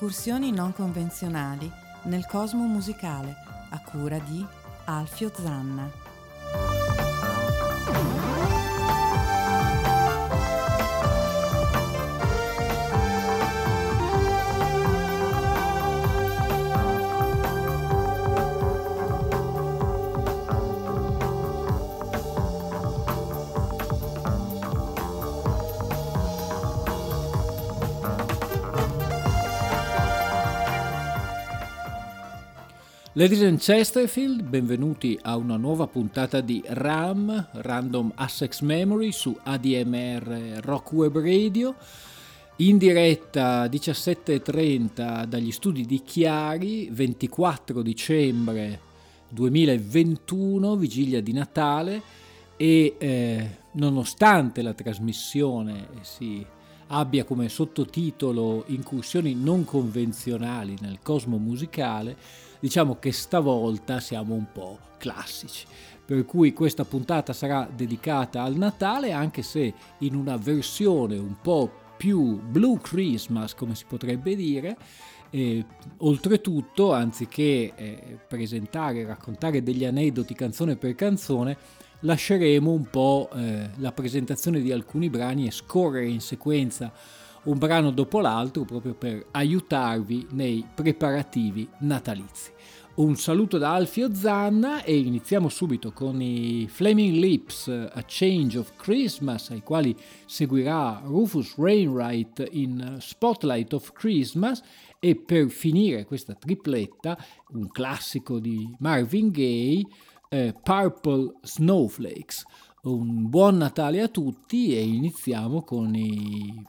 Incursioni non convenzionali nel cosmo musicale a cura di Alfio Zanna. Ladies and Chesterfield, benvenuti a una nuova puntata di RAM, Random Assex Memory su ADMR Rock Web Radio, in diretta 17.30 dagli studi di Chiari, 24 dicembre 2021, vigilia di Natale e eh, nonostante la trasmissione si abbia come sottotitolo incursioni non convenzionali nel cosmo musicale, diciamo che stavolta siamo un po' classici. Per cui questa puntata sarà dedicata al Natale, anche se in una versione un po' più Blue Christmas, come si potrebbe dire. E, oltretutto, anziché eh, presentare e raccontare degli aneddoti canzone per canzone, lasceremo un po' eh, la presentazione di alcuni brani e scorrere in sequenza un brano dopo l'altro proprio per aiutarvi nei preparativi natalizi. Un saluto da Alfio Zanna e iniziamo subito con i Flaming Lips A Change of Christmas ai quali seguirà Rufus Wainwright in Spotlight of Christmas e per finire questa tripletta un classico di Marvin Gaye eh, Purple Snowflakes. Un buon Natale a tutti e iniziamo con i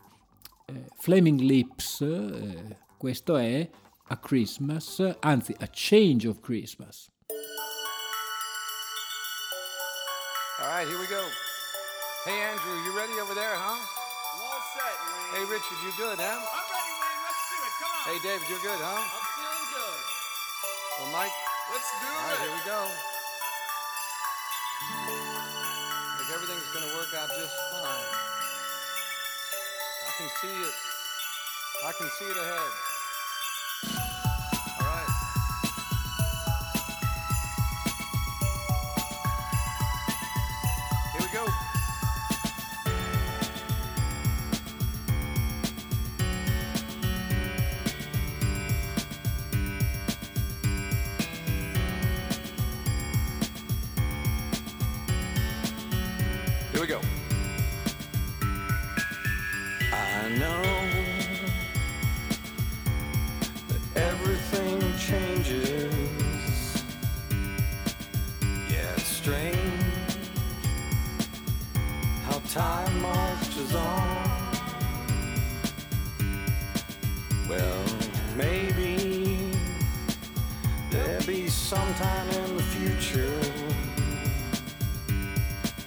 Flaming Lips, eh, questo è A Christmas, anzi A Change of Christmas. All right, here we go. Hey Andrew, you ready over there, huh? I'm all set, Wayne. Hey Richard, you good, huh? I'm ready, Wayne. Let's do it. Come on. Hey David, you're good, huh? I'm feeling good. Well, Mike, Let's do all right, it. here we go. I think everything's gonna work out just fine. I can see it. I can see it ahead.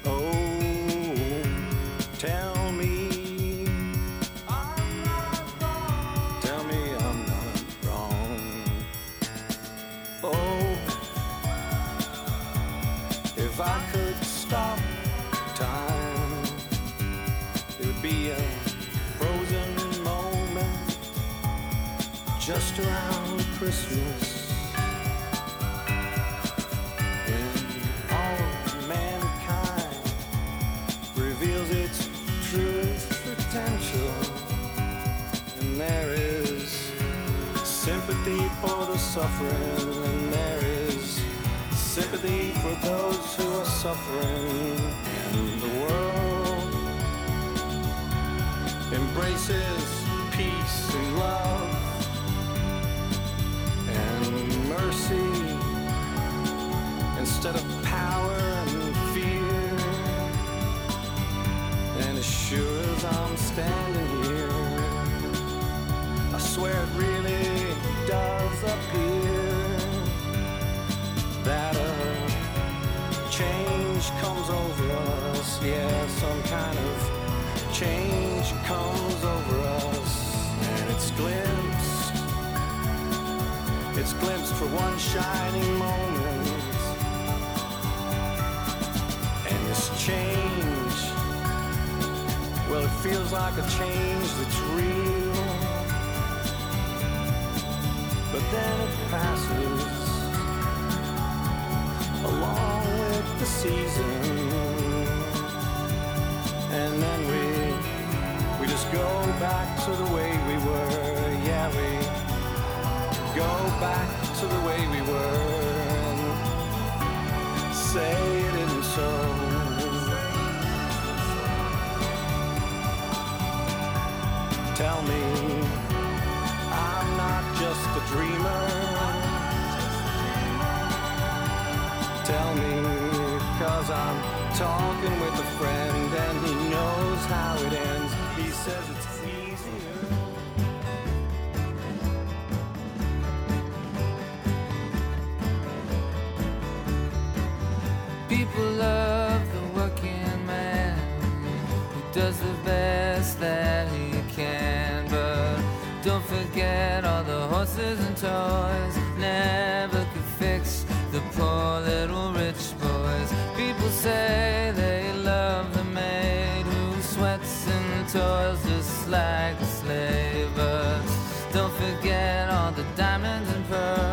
Oh, tell me. Tell me I'm not wrong. Oh, if I could stop time, it would be a frozen moment just around Christmas. Suffering, and there is sympathy for those who are suffering, and the world embraces peace and love and mercy instead of power and fear. And as sure as I'm standing change comes over us and it's glimpsed. It's glimpsed for one shining moment. And this change, well, it feels like a change that's real. But then it passes along with the season. And then we to the way we were. Yeah, we go back to the way we were. Say it isn't so. Tell me I'm not just a dreamer. Tell me, cause I'm talking with a friend and he knows how it ends. He says and toys never could fix the poor little rich boys. People say they love the maid who sweats and toys just like the slave. Don't forget all the diamonds and pearls.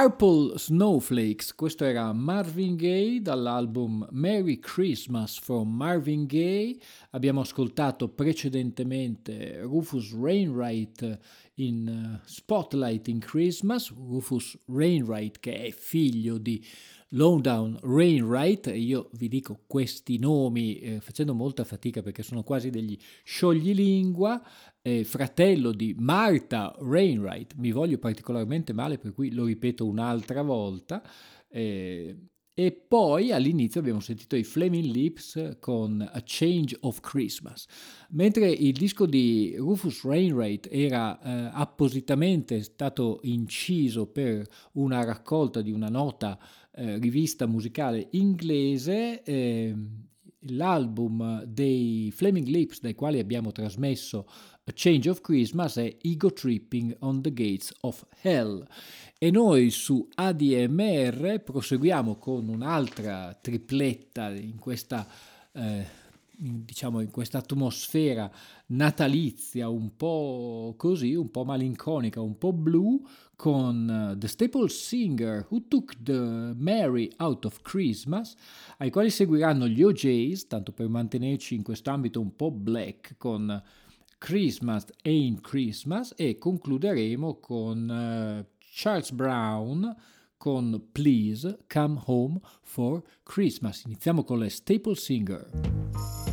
Purple Snowflakes, questo era Marvin Gaye dall'album Merry Christmas from Marvin Gaye. Abbiamo ascoltato precedentemente Rufus Wainwright in eh, Spotlight in Christmas, Rufus Wainwright che è figlio di Lowdown Wainwright e io vi dico questi nomi eh, facendo molta fatica perché sono quasi degli scioglilingua, eh, fratello di Martha Wainwright, mi voglio particolarmente male per cui lo ripeto un'altra volta, eh, e poi all'inizio abbiamo sentito i Flaming Lips con A Change of Christmas. Mentre il disco di Rufus Wainwright era eh, appositamente stato inciso per una raccolta di una nota eh, rivista musicale inglese, eh, l'album dei Flaming Lips dai quali abbiamo trasmesso A Change of Christmas è Ego Tripping on the Gates of Hell. E noi su ADMR proseguiamo con un'altra tripletta in questa, eh, diciamo, in questa atmosfera natalizia, un po' così, un po' malinconica, un po' blu, con eh, The Staple Singer Who Took the Mary Out of Christmas, ai quali seguiranno gli OJs, tanto per mantenerci in quest'ambito un po' black, con Christmas Ain't Christmas e concluderemo con eh, Charles Brown con Please Come Home for Christmas. Iniziamo con le Staple Singer.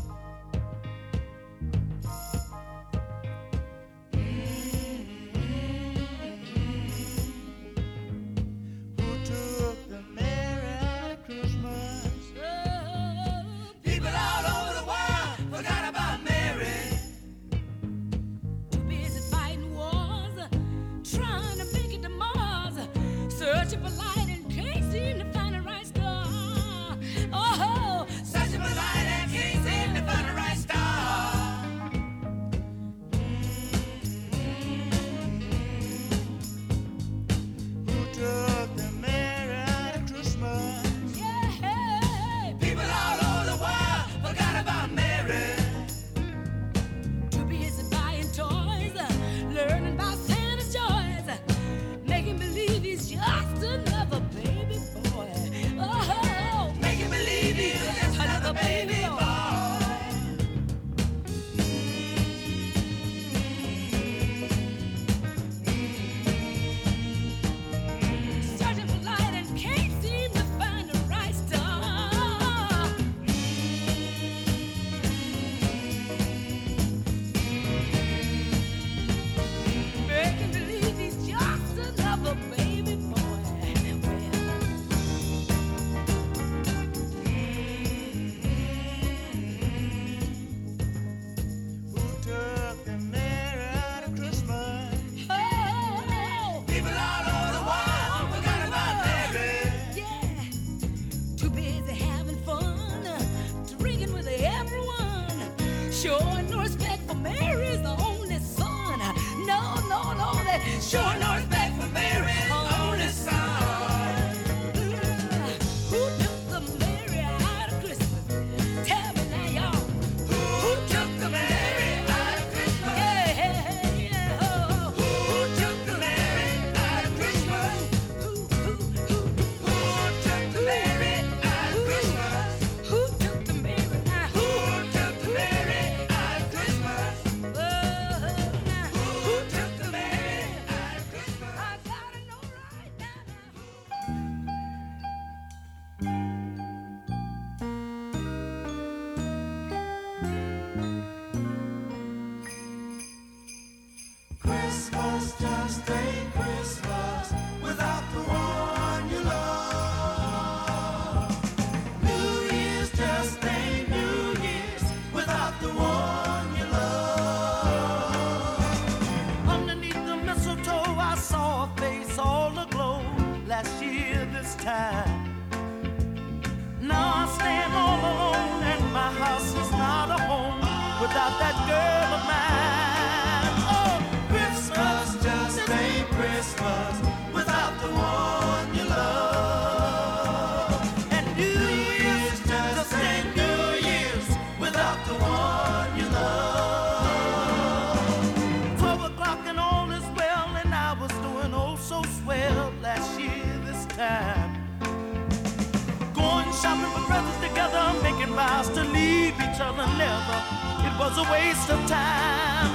tell her never. It was a waste of time.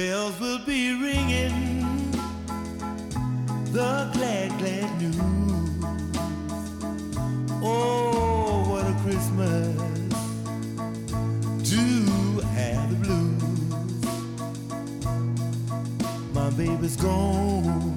bells will be ringing the glad, glad news. Oh, what a Christmas to have the blues. My baby's gone.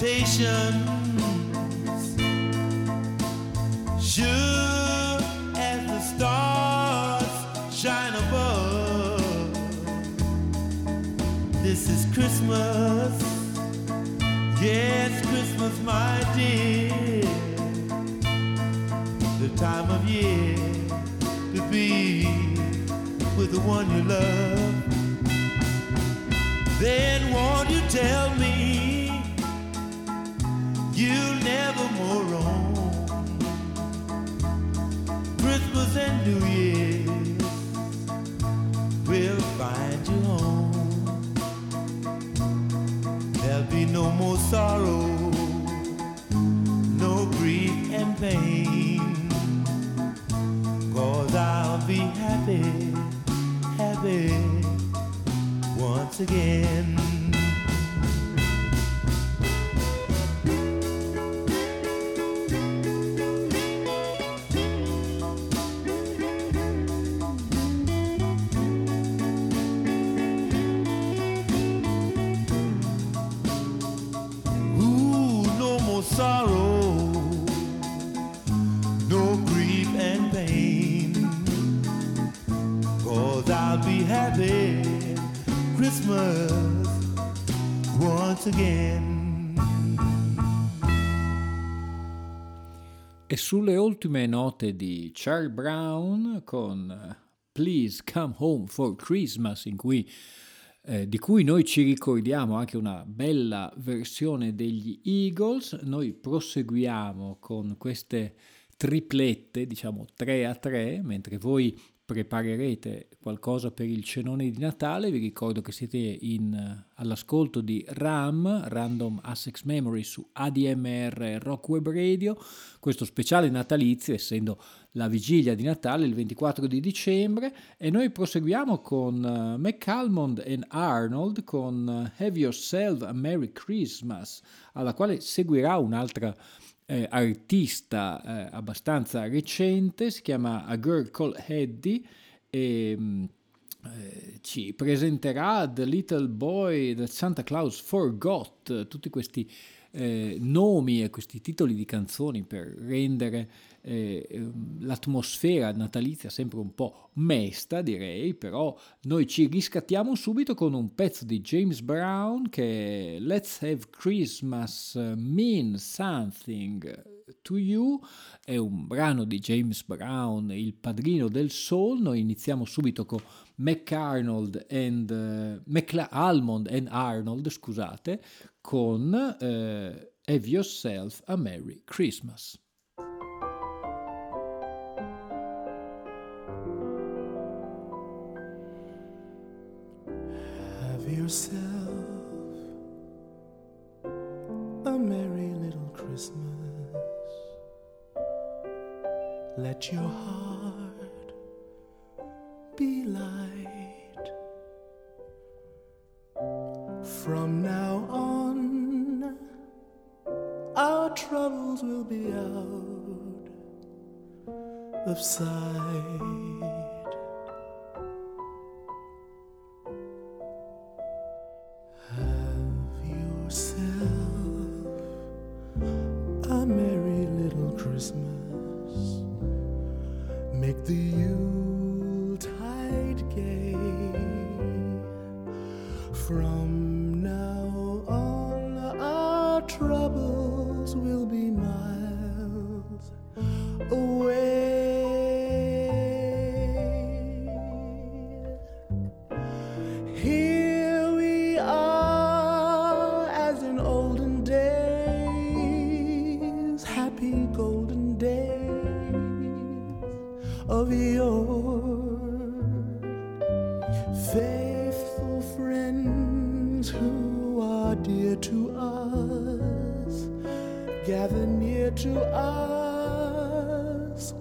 temptation. happy, happy once again. ultime note di Charles Brown con eh, Please Come Home for Christmas, in cui, eh, di cui noi ci ricordiamo anche una bella versione degli Eagles. Noi proseguiamo con queste triplette, diciamo 3 a 3, mentre voi preparerete qualcosa per il cenone di Natale, vi ricordo che siete in, all'ascolto di RAM, Random Assex Memory su ADMR Rock Web Radio, questo speciale natalizio essendo la vigilia di Natale il 24 di dicembre. E noi proseguiamo con uh, McCalmond e Arnold con uh, Have Yourself a Merry Christmas, alla quale seguirà un'altra eh, artista eh, abbastanza recente, si chiama A Girl Called Eddie e mh, eh, ci presenterà The Little Boy That Santa Claus Forgot, tutti questi eh, nomi e questi titoli di canzoni per rendere eh, ehm, l'atmosfera natalizia sempre un po' mesta, direi, però noi ci riscattiamo subito con un pezzo di James Brown che è Let's Have Christmas Mean Something to You, è un brano di James Brown, il padrino del soul, noi iniziamo subito con McArnold and uh, McAlmond and Arnold, scusate, con uh, Have Yourself a Merry Christmas.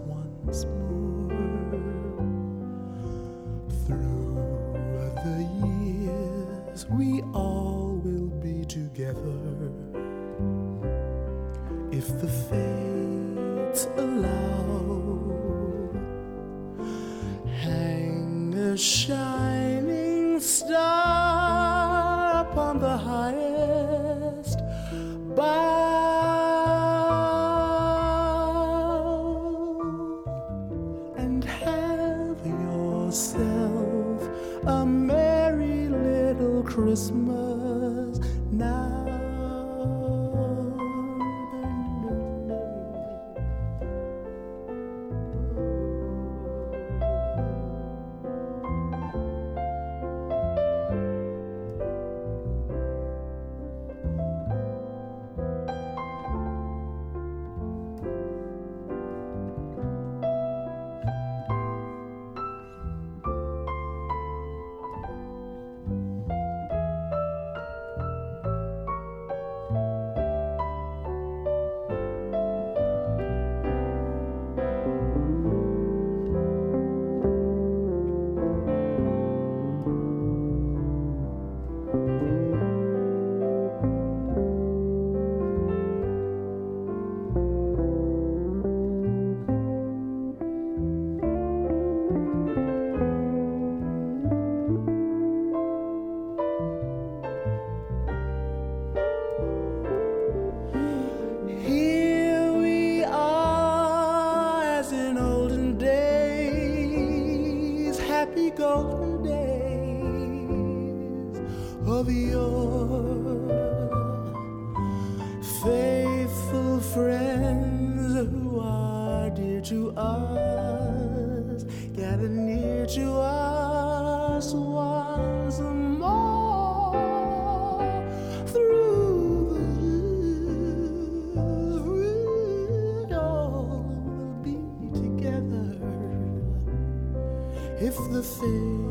Once more. Through the years we all will be together. If the fates allow hang a shining star upon the highest to us, gather near to us once faces.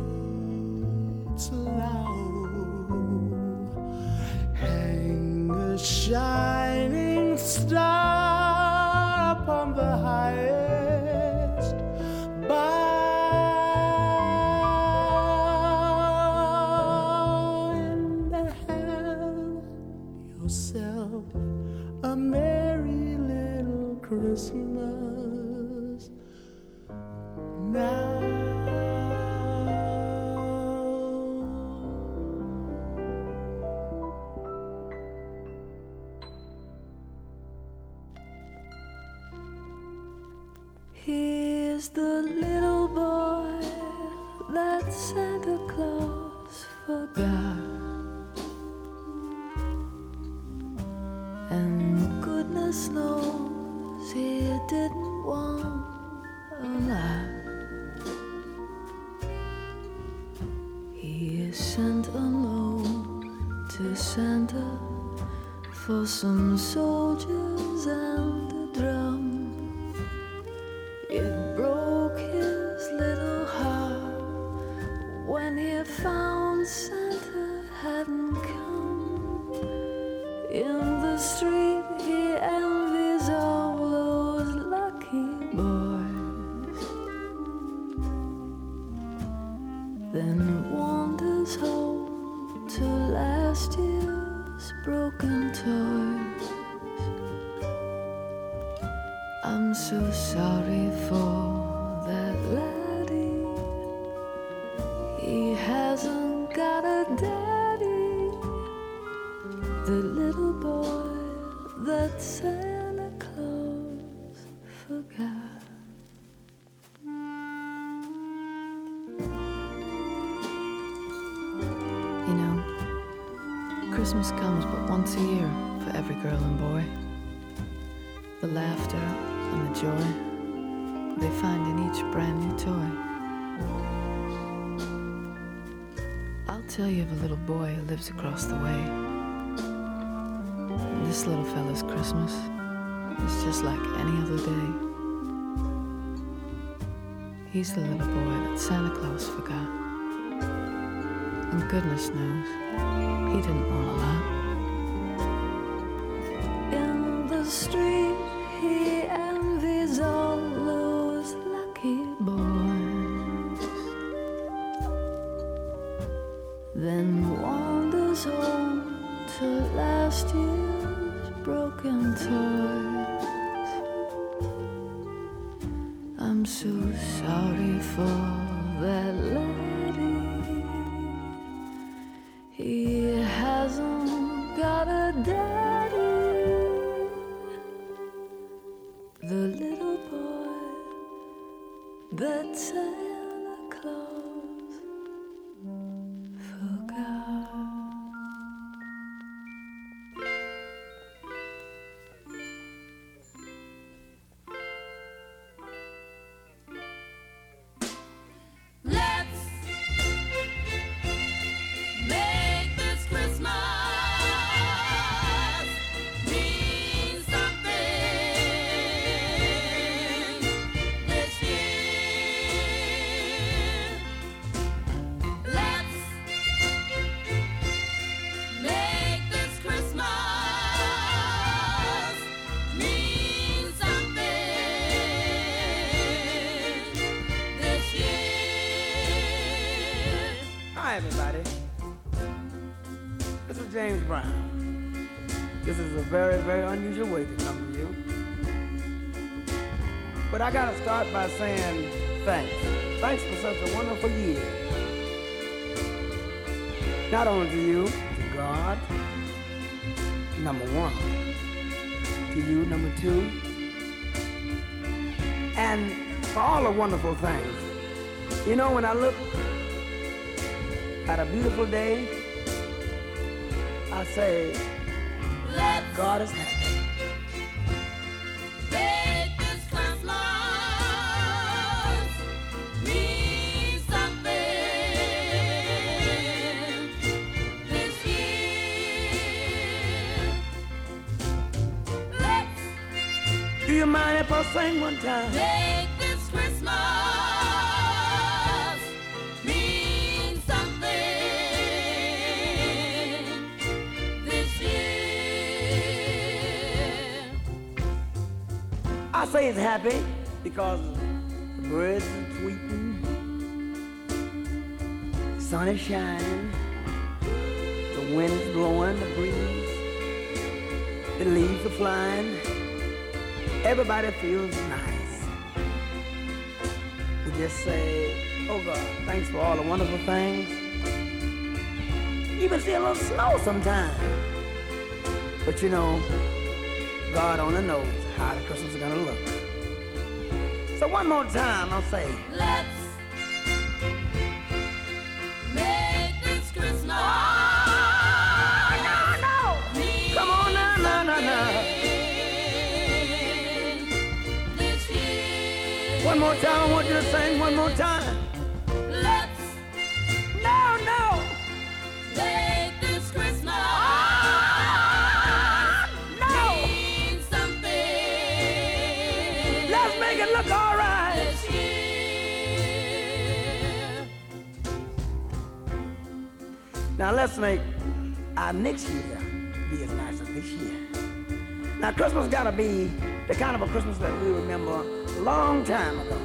Knows he didn't want a lot. He is sent alone to Santa for some soldiers and a drum. It broke his little heart when he found Santa hadn't come. In the street, lives across the way. And this little fella's Christmas is just like any other day. He's the little boy that Santa Claus forgot. And goodness knows, he didn't want a lot. bedtime close. I gotta start by saying thanks. Thanks for such a wonderful year. Not only to you, to God, number one. To you, number two. And for all the wonderful things. You know, when I look had a beautiful day. I say, God is happy. one time. Make this Christmas mean something this year. I say it's happy because the birds are tweeting, the sun is shining, the wind is blowing, the breeze, the leaves are flying. Everybody feels nice. We just say, oh God, thanks for all the wonderful things. Even see a little snow sometimes. But you know, God only knows how the Christmas is gonna look. So one more time, I'll say, Let's One more time, I want you to sing one more time. Let's No, no, make this Christmas. no. mean something. Let's make it look all right. This year. Now let's make our next year be as nice as this year. Now Christmas gotta be the kind of a Christmas that we remember long time ago.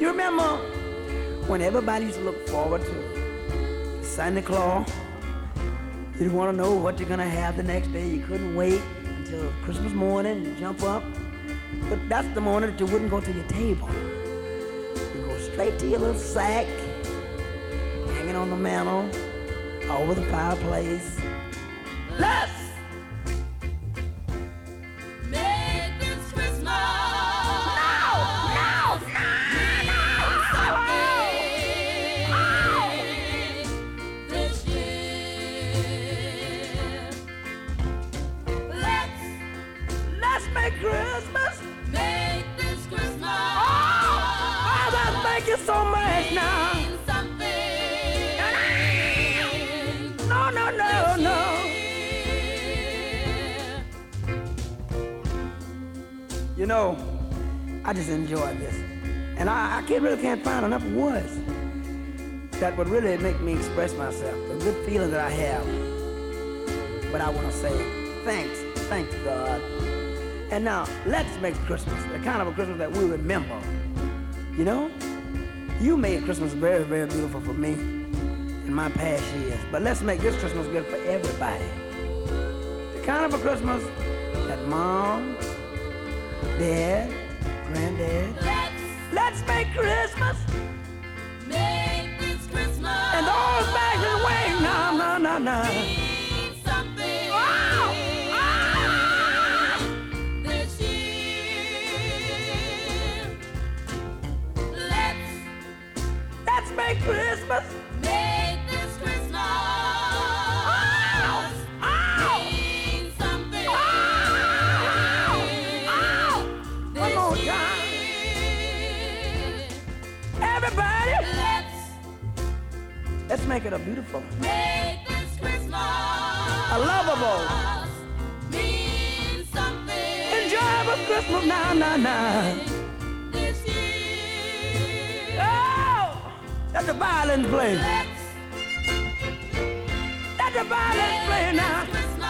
You remember when everybody used to look forward to Santa Claus? You didn't want to know what you're gonna have the next day. You couldn't wait until Christmas morning and jump up. But that's the morning that you wouldn't go to your table. You go straight to your little sack, hanging on the mantle, over the fireplace. Let's I just enjoy this. And I, I can't really can't find enough words that would really make me express myself. The good feeling that I have. But I want to say thanks, thanks God. And now let's make Christmas the kind of a Christmas that we remember. You know, you made Christmas very, very beautiful for me in my past years. But let's make this Christmas good for everybody. The kind of a Christmas that mom, dad, granddad. Let's Let's make Christmas make this Christmas. and those bags away. No, no, no, no. make it a beautiful, a lovable, enjoyable Christmas now, now, now. Oh, that's a violin playing. That's a violin play now.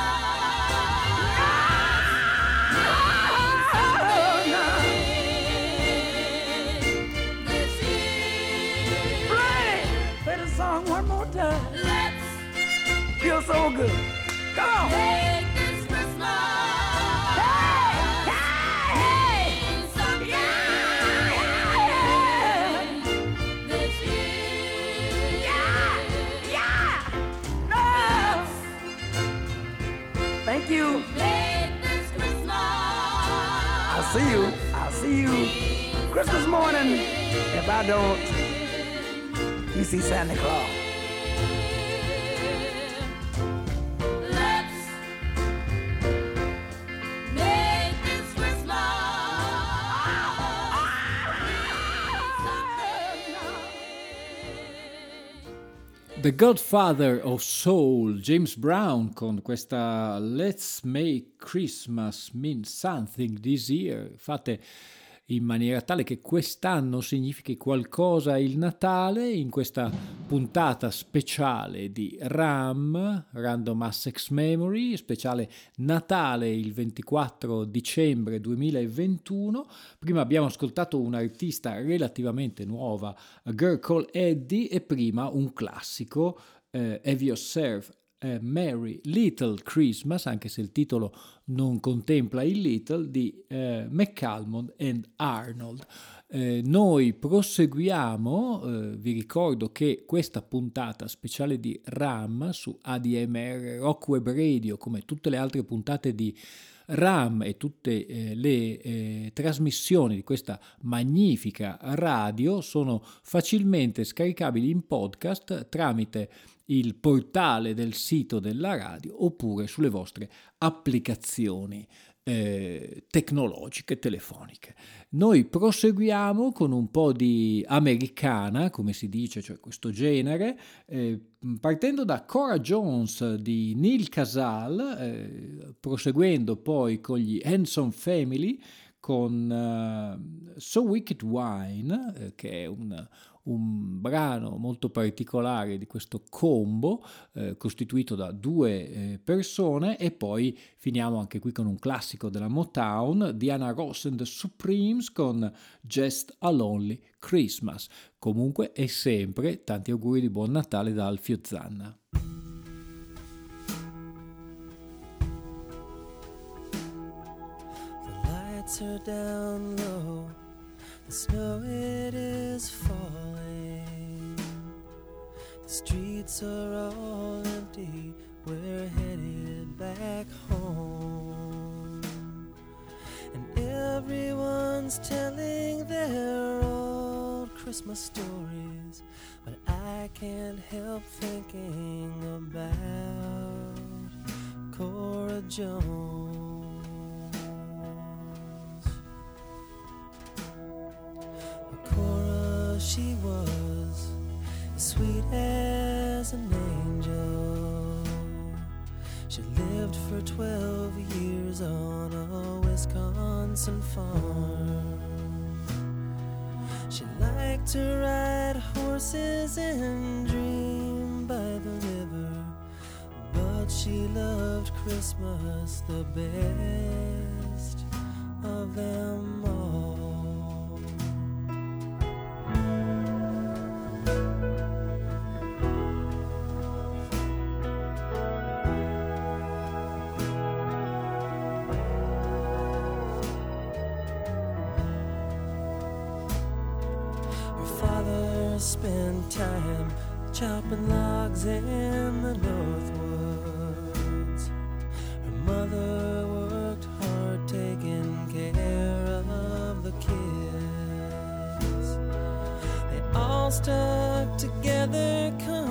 Feels so good. Come on. Hey, hey, yeah, yeah. No. Thank you. I'll see you. I'll see you Christmas morning. If I don't, you see Santa Claus. The Godfather of Soul, James Brown, con questa Let's Make Christmas Mean Something This Year. Fate, in maniera tale che quest'anno significhi qualcosa il Natale in questa puntata speciale di RAM, Random Access Memory, speciale Natale il 24 dicembre 2021. Prima abbiamo ascoltato un'artista relativamente nuova, Girl Called Eddie, e prima un classico, eh, Have Yourself eh, Merry Little Christmas, anche se il titolo non contempla il Little, di eh, McCalmon and Arnold. Eh, noi proseguiamo, eh, vi ricordo che questa puntata speciale di RAM su ADMR Rock Web Radio, come tutte le altre puntate di RAM e tutte eh, le eh, trasmissioni di questa magnifica radio sono facilmente scaricabili in podcast tramite il portale del sito della radio oppure sulle vostre applicazioni eh, tecnologiche, telefoniche. Noi proseguiamo con un po' di americana, come si dice, cioè questo genere, eh, partendo da Cora Jones di Neil Casal, eh, proseguendo poi con gli Hanson Family, con uh, So Wicked Wine, eh, che è un, un brano molto particolare di questo combo eh, costituito da due eh, persone e poi finiamo anche qui con un classico della Motown, Diana Ross and the Supremes con Just a Lonely Christmas. Comunque è sempre tanti auguri di buon Natale da Alfio Zanna. Lights are down low, snow it is falling. The streets are all empty, we're headed back home. And everyone's telling their old Christmas stories, but I can't help thinking about Cora Jones. Cora, she was as sweet as an angel. She lived for 12 years on a Wisconsin farm. She liked to ride horses and dream by the river, but she loved Christmas the best of them all. Together come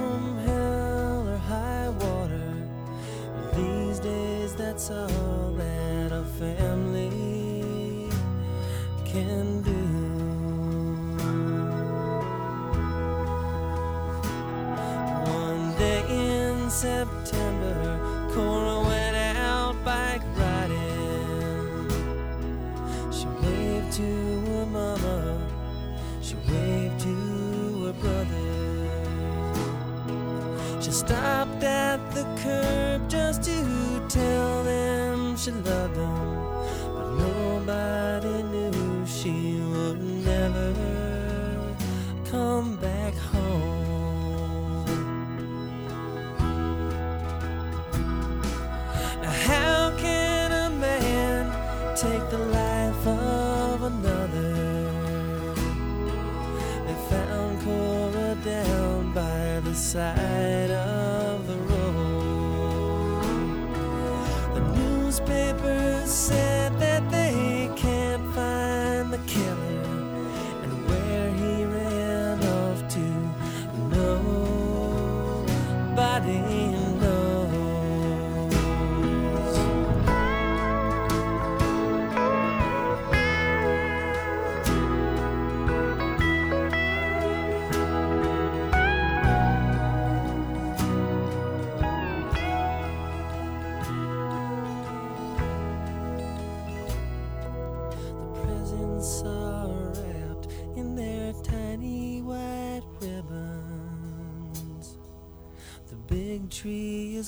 stopped at the curb just to tell them she loved them,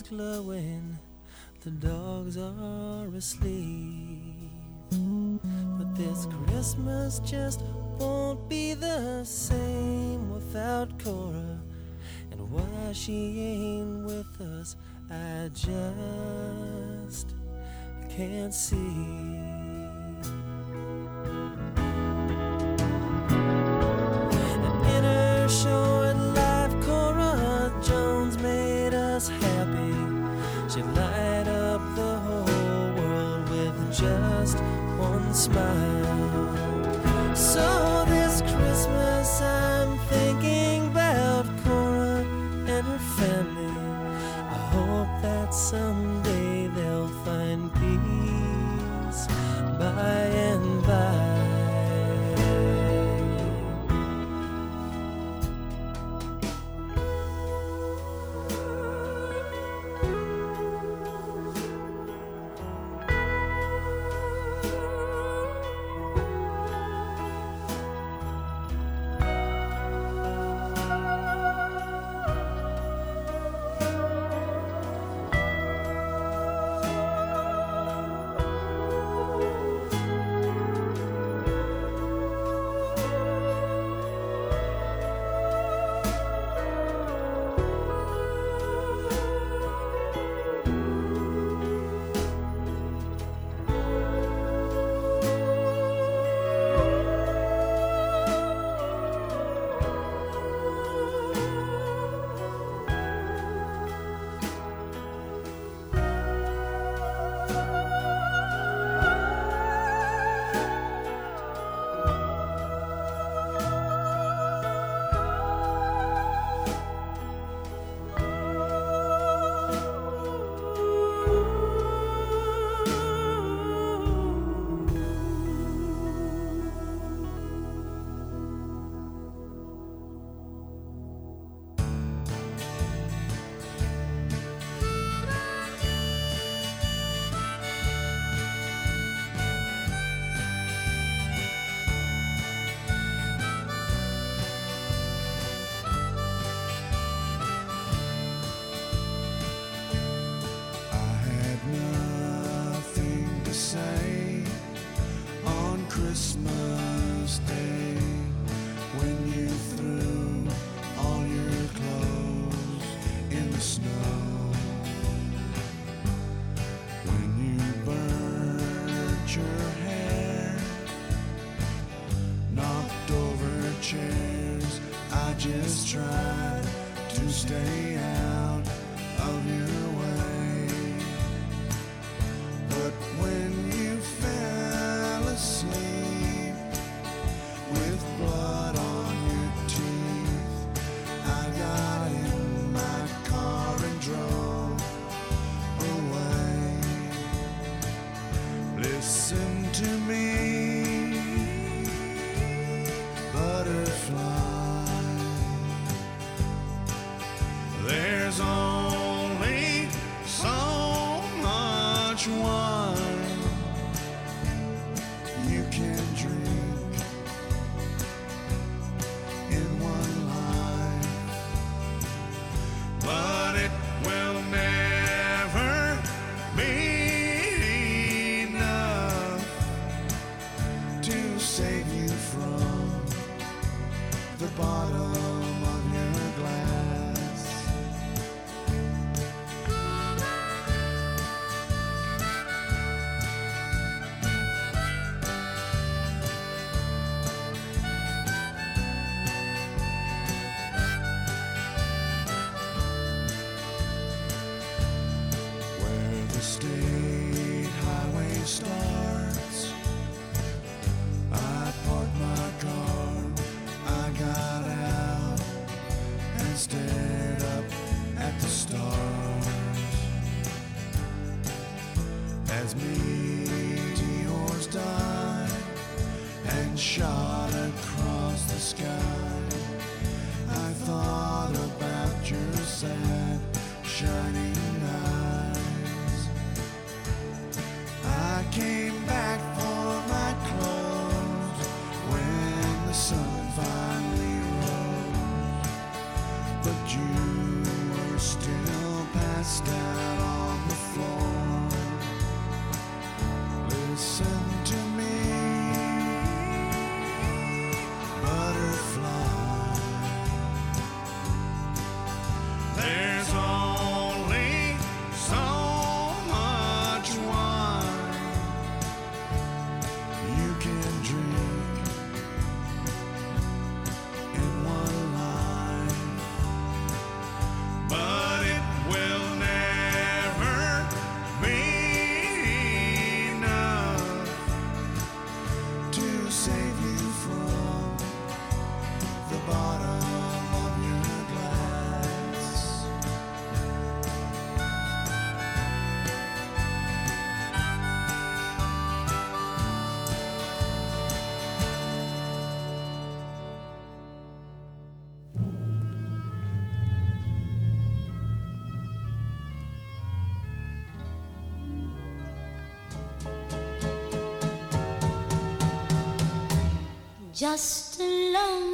glowing, the dogs are asleep. But this Christmas just won't be the same without Cora. And why she ain't with us, I just can't see. I just tried to stay out of your way. just alone.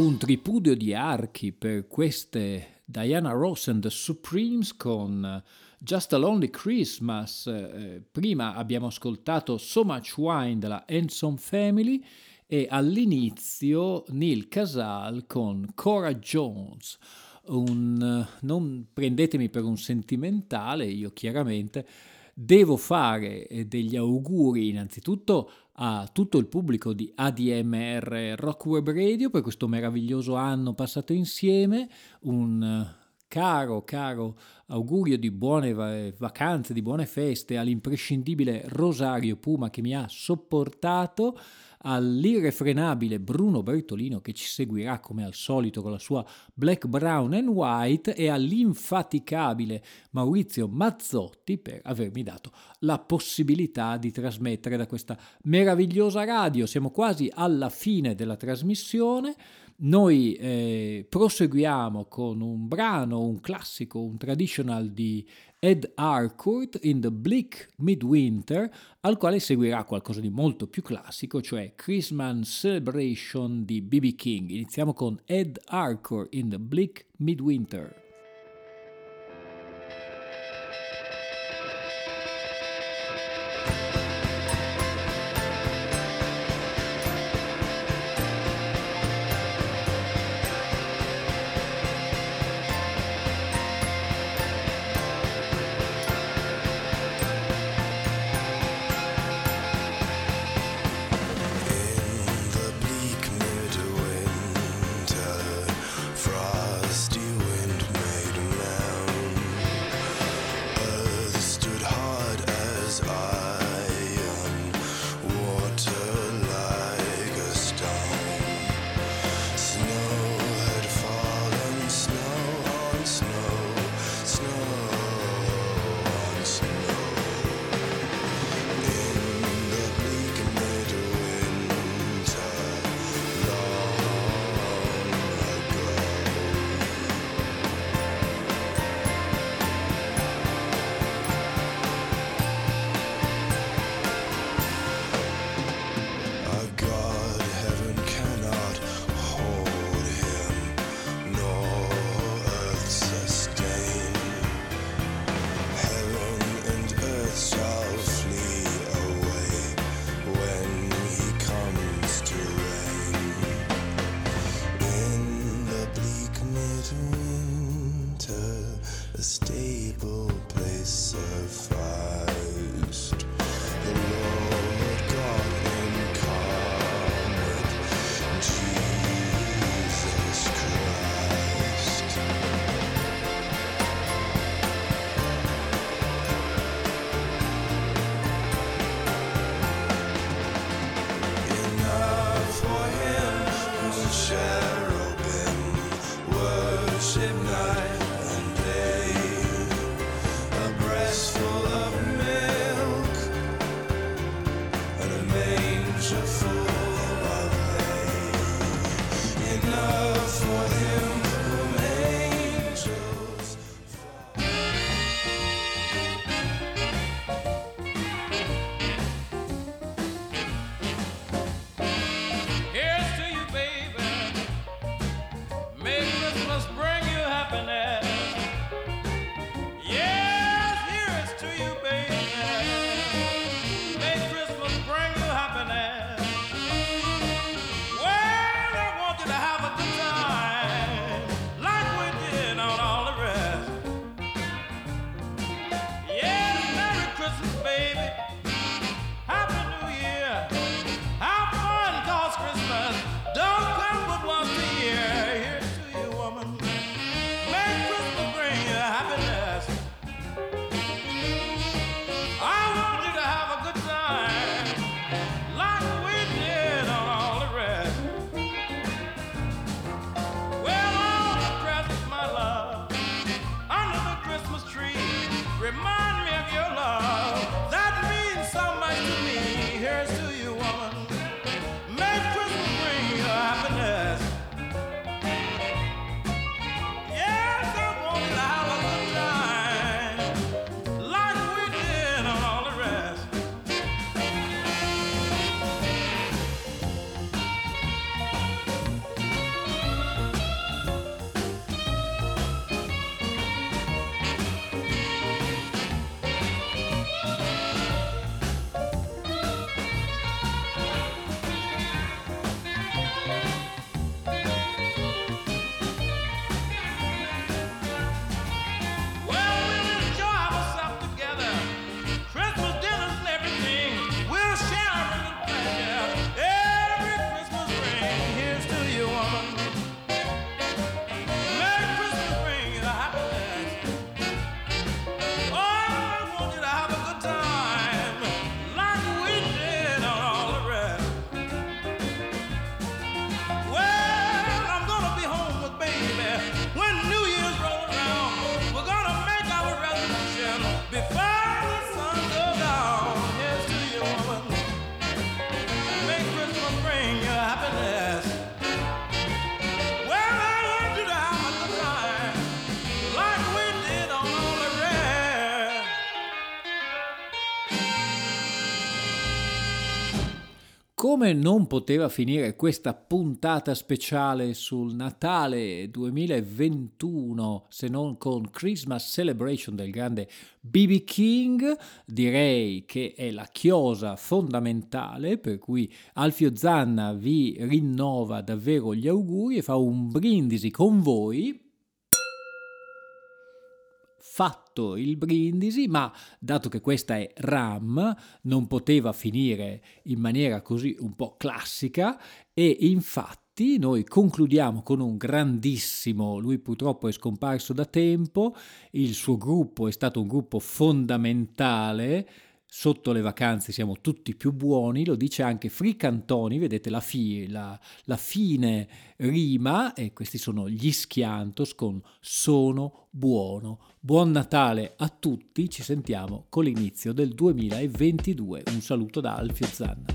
Un tripudio di archi per queste Diana Ross and the Supremes con Just a Lonely Christmas. Eh, prima abbiamo ascoltato So Much Wine della Hanson Family e all'inizio Neil Casal con Cora Jones. Un, non prendetemi per un sentimentale, io chiaramente devo fare eh, degli auguri innanzitutto a tutto il pubblico di ADMR Rock Web Radio per questo meraviglioso anno passato insieme, un eh, caro, caro augurio di buone va- vacanze, di buone feste all'imprescindibile Rosario Puma che mi ha sopportato, all'irrefrenabile Bruno Bertolino che ci seguirà come al solito con la sua Black, Brown and White e all'infaticabile Maurizio Mazzotti per avermi dato la possibilità di trasmettere da questa meravigliosa radio. Siamo quasi alla fine della trasmissione. Noi eh, proseguiamo con un brano, un classico, un traditional di Ed Harcourt in The Bleak Midwinter, al quale seguirà qualcosa di molto più classico, cioè Christmas Celebration di B.B. King. Iniziamo con Ed Harcourt in The Bleak Midwinter. Come non poteva finire questa puntata speciale sul Natale 2021 se non con Christmas Celebration del grande BB King, direi che è la chiosa fondamentale per cui Alfio Zanna vi rinnova davvero gli auguri e fa un brindisi con voi fatto il brindisi, ma dato che questa è RAM, non poteva finire in maniera così un po' classica e infatti noi concludiamo con un grandissimo, lui purtroppo è scomparso da tempo, il suo gruppo è stato un gruppo fondamentale, sotto le vacanze siamo tutti più buoni, lo dice anche Fricantoni, vedete la, fi- la, la fine rima e questi sono gli Schiantos con Sono buono. Buon Natale a tutti, ci sentiamo con l'inizio del 2022. Un saluto da Alfio Zanna.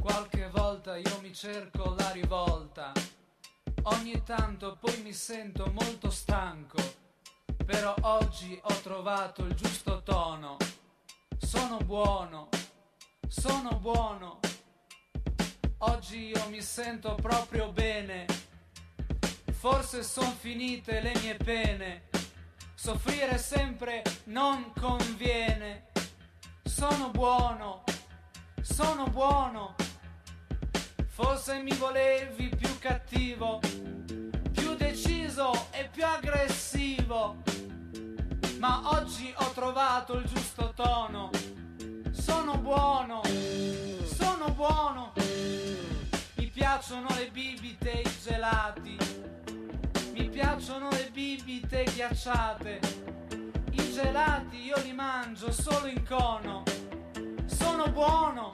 Qualche volta io mi cerco la rivolta, ogni tanto poi mi sento molto stanco, però oggi ho trovato il giusto tono. Sono buono, sono buono, oggi io mi sento proprio bene, forse son finite le mie pene, soffrire sempre non conviene, sono buono, sono buono. Forse mi volevi più cattivo, più deciso e più aggressivo. Ma oggi ho trovato il giusto tono. Sono buono, sono buono. Mi piacciono le bibite e i gelati. Mi piacciono le bibite ghiacciate. I gelati io li mangio solo in cono. Sono buono,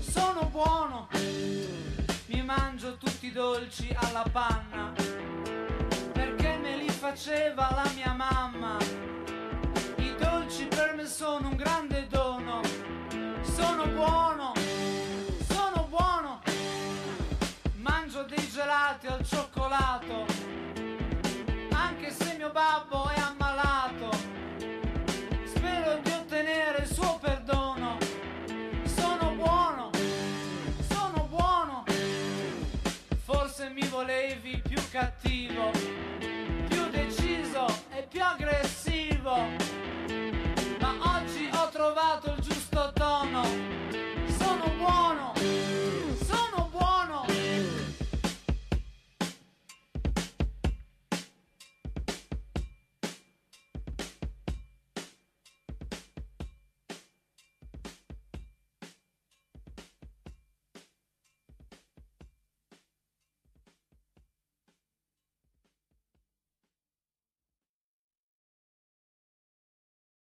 sono buono. Mi mangio tutti i dolci alla panna faceva la mia mamma. I dolci per me sono un grande dono, sono buono, sono buono. Mangio dei gelati al cioccolato,